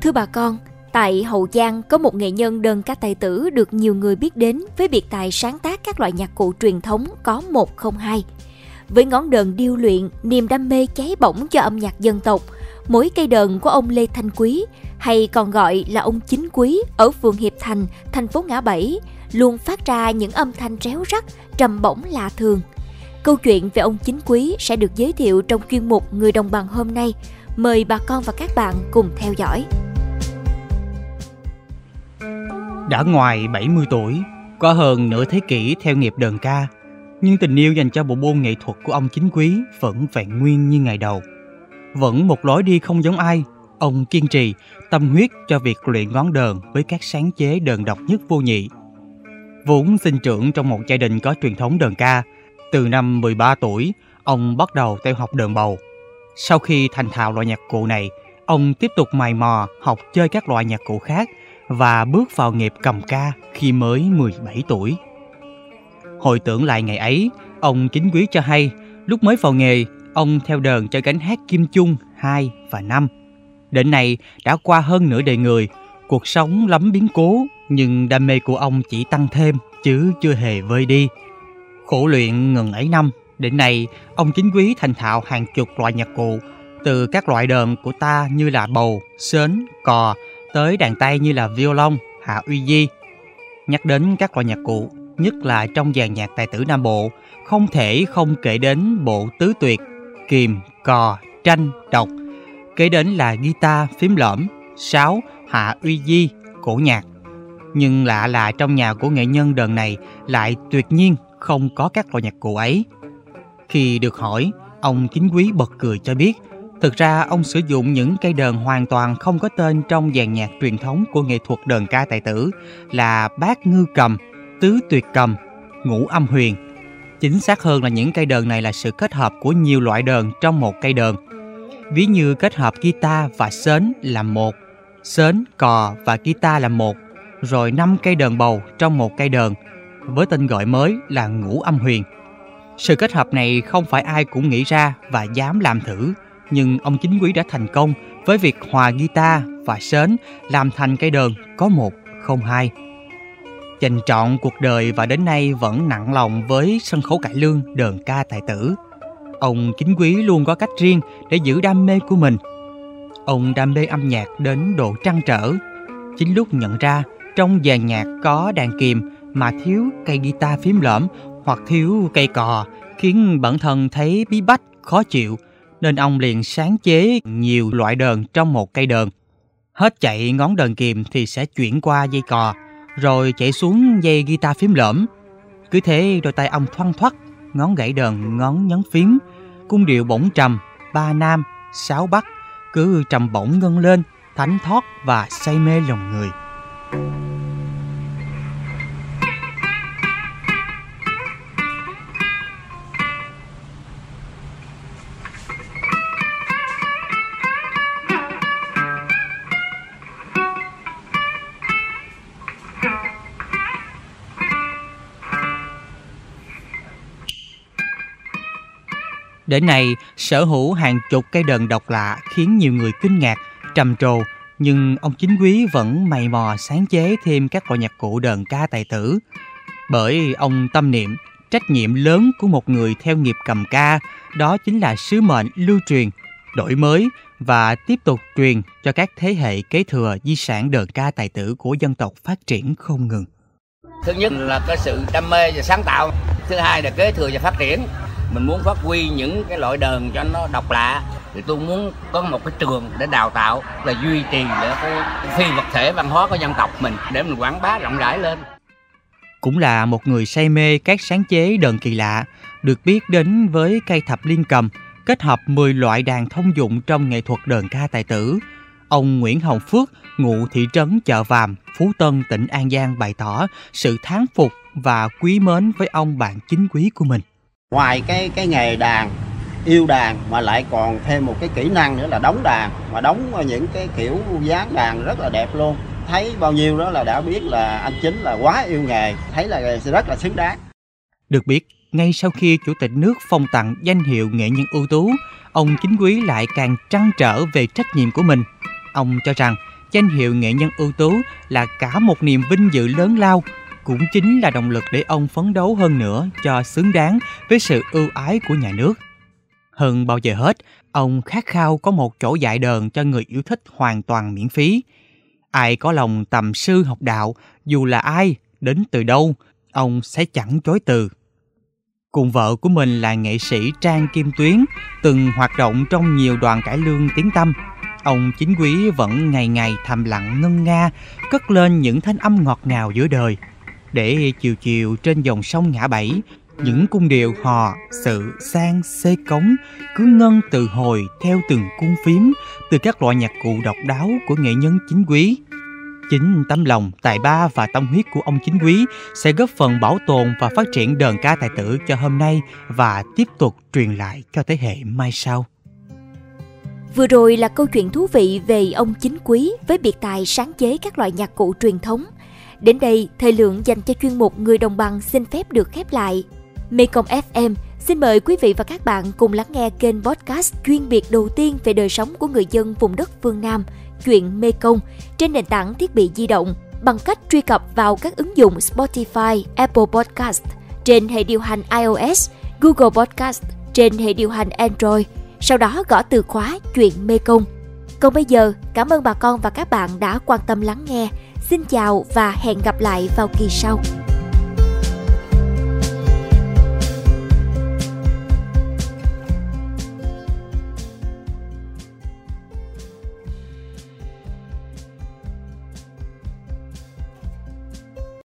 Thưa bà con, tại Hậu Giang có một nghệ nhân đơn ca tài tử được nhiều người biết đến với biệt tài sáng tác các loại nhạc cụ truyền thống có một không hai. Với ngón đờn điêu luyện, niềm đam mê cháy bỏng cho âm nhạc dân tộc, mỗi cây đờn của ông Lê Thanh Quý, hay còn gọi là ông Chính Quý ở phường Hiệp Thành, thành phố Ngã Bảy, luôn phát ra những âm thanh réo rắt, trầm bổng lạ thường. Câu chuyện về ông Chính Quý sẽ được giới thiệu trong chuyên mục Người đồng bằng hôm nay. Mời bà con và các bạn cùng theo dõi. Đã ngoài 70 tuổi, có hơn nửa thế kỷ theo nghiệp đờn ca, nhưng tình yêu dành cho bộ môn nghệ thuật của ông Chính Quý vẫn vẹn nguyên như ngày đầu. Vẫn một lối đi không giống ai, ông kiên trì, tâm huyết cho việc luyện ngón đờn với các sáng chế đờn độc nhất vô nhị. Vốn sinh trưởng trong một gia đình có truyền thống đờn ca, từ năm 13 tuổi, ông bắt đầu theo học đờn bầu. Sau khi thành thạo loại nhạc cụ này, ông tiếp tục mày mò học chơi các loại nhạc cụ khác và bước vào nghiệp cầm ca khi mới 17 tuổi. Hồi tưởng lại ngày ấy, ông chính quý cho hay, lúc mới vào nghề, ông theo đờn cho gánh hát Kim Chung 2 và 5. Đến nay đã qua hơn nửa đời người, cuộc sống lắm biến cố, nhưng đam mê của ông chỉ tăng thêm chứ chưa hề vơi đi. Khổ luyện ngừng ấy năm, đến nay ông chính quý thành thạo hàng chục loại nhạc cụ, từ các loại đờn của ta như là bầu, sến, cò, tới đàn tay như là violon, hạ uy di. Nhắc đến các loại nhạc cụ, nhất là trong dàn nhạc tài tử Nam Bộ, không thể không kể đến bộ tứ tuyệt, kìm, cò, tranh, độc. Kế đến là guitar, phím lõm, sáo, hạ uy di, cổ nhạc. Nhưng lạ là trong nhà của nghệ nhân đờn này lại tuyệt nhiên không có các loại nhạc cụ ấy. Khi được hỏi, ông chính quý bật cười cho biết Thực ra ông sử dụng những cây đờn hoàn toàn không có tên trong dàn nhạc truyền thống của nghệ thuật đờn ca tài tử là bát ngư cầm, tứ tuyệt cầm, ngũ âm huyền. Chính xác hơn là những cây đờn này là sự kết hợp của nhiều loại đờn trong một cây đờn. Ví như kết hợp guitar và sến là một, sến, cò và guitar là một, rồi năm cây đờn bầu trong một cây đờn, với tên gọi mới là ngũ âm huyền. Sự kết hợp này không phải ai cũng nghĩ ra và dám làm thử, nhưng ông chính quý đã thành công với việc hòa guitar và sến, làm thành cây đờn có một không hai. Dành trọn cuộc đời và đến nay vẫn nặng lòng với sân khấu cải lương đờn ca tài tử. Ông chính quý luôn có cách riêng để giữ đam mê của mình. Ông đam mê âm nhạc đến độ trăn trở. Chính lúc nhận ra trong dàn nhạc có đàn kìm mà thiếu cây guitar phím lõm hoặc thiếu cây cò khiến bản thân thấy bí bách, khó chịu nên ông liền sáng chế nhiều loại đờn trong một cây đờn. Hết chạy ngón đờn kìm thì sẽ chuyển qua dây cò, rồi chạy xuống dây guitar phím lõm. Cứ thế đôi tay ông thoăn thoắt, ngón gãy đờn, ngón nhấn phím, cung điệu bổng trầm, ba nam, sáu bắc, cứ trầm bổng ngân lên, thánh thoát và say mê lòng người. Đến nay, sở hữu hàng chục cây đờn độc lạ khiến nhiều người kinh ngạc, trầm trồ, nhưng ông chính quý vẫn mày mò sáng chế thêm các loại nhạc cụ đờn ca tài tử. Bởi ông tâm niệm, trách nhiệm lớn của một người theo nghiệp cầm ca, đó chính là sứ mệnh lưu truyền, đổi mới và tiếp tục truyền cho các thế hệ kế thừa di sản đờn ca tài tử của dân tộc phát triển không ngừng. Thứ nhất là cái sự đam mê và sáng tạo, thứ hai là kế thừa và phát triển mình muốn phát huy những cái loại đờn cho nó độc lạ thì tôi muốn có một cái trường để đào tạo là duy trì để cái phi vật thể văn hóa của dân tộc mình để mình quảng bá rộng rãi lên. Cũng là một người say mê các sáng chế đờn kỳ lạ, được biết đến với cây thập liên cầm kết hợp 10 loại đàn thông dụng trong nghệ thuật đờn ca tài tử. Ông Nguyễn Hồng Phước, ngụ thị trấn chợ Vàm, Phú Tân, tỉnh An Giang bày tỏ sự thán phục và quý mến với ông bạn chính quý của mình ngoài cái cái nghề đàn yêu đàn mà lại còn thêm một cái kỹ năng nữa là đóng đàn mà đóng những cái kiểu dáng đàn rất là đẹp luôn. Thấy bao nhiêu đó là đã biết là anh chính là quá yêu nghề thấy là rất là xứng đáng. Được biết ngay sau khi chủ tịch nước phong tặng danh hiệu nghệ nhân ưu tú ông chính quý lại càng trăn trở về trách nhiệm của mình. Ông cho rằng danh hiệu nghệ nhân ưu tú là cả một niềm vinh dự lớn lao, cũng chính là động lực để ông phấn đấu hơn nữa cho xứng đáng với sự ưu ái của nhà nước. Hơn bao giờ hết, ông khát khao có một chỗ dạy đờn cho người yêu thích hoàn toàn miễn phí. Ai có lòng tầm sư học đạo, dù là ai, đến từ đâu, ông sẽ chẳng chối từ. Cùng vợ của mình là nghệ sĩ Trang Kim Tuyến, từng hoạt động trong nhiều đoàn cải lương tiếng tâm. Ông chính quý vẫn ngày ngày thầm lặng ngân nga, cất lên những thanh âm ngọt ngào giữa đời. Để chiều chiều trên dòng sông ngã bảy, những cung điệu hò, sự, sang, xê cống cứ ngân từ hồi theo từng cung phím từ các loại nhạc cụ độc đáo của nghệ nhân chính quý. Chính tấm lòng, tài ba và tâm huyết của ông chính quý sẽ góp phần bảo tồn và phát triển đờn ca tài tử cho hôm nay và tiếp tục truyền lại cho thế hệ mai sau. Vừa rồi là câu chuyện thú vị về ông chính quý với biệt tài sáng chế các loại nhạc cụ truyền thống. Đến đây, thời lượng dành cho chuyên mục Người đồng bằng xin phép được khép lại. Mekong FM xin mời quý vị và các bạn cùng lắng nghe kênh podcast chuyên biệt đầu tiên về đời sống của người dân vùng đất phương Nam, chuyện Mekong trên nền tảng thiết bị di động bằng cách truy cập vào các ứng dụng Spotify, Apple Podcast trên hệ điều hành iOS, Google Podcast trên hệ điều hành Android. Sau đó gõ từ khóa chuyện Mekong. Còn bây giờ, cảm ơn bà con và các bạn đã quan tâm lắng nghe. Xin chào và hẹn gặp lại vào kỳ sau.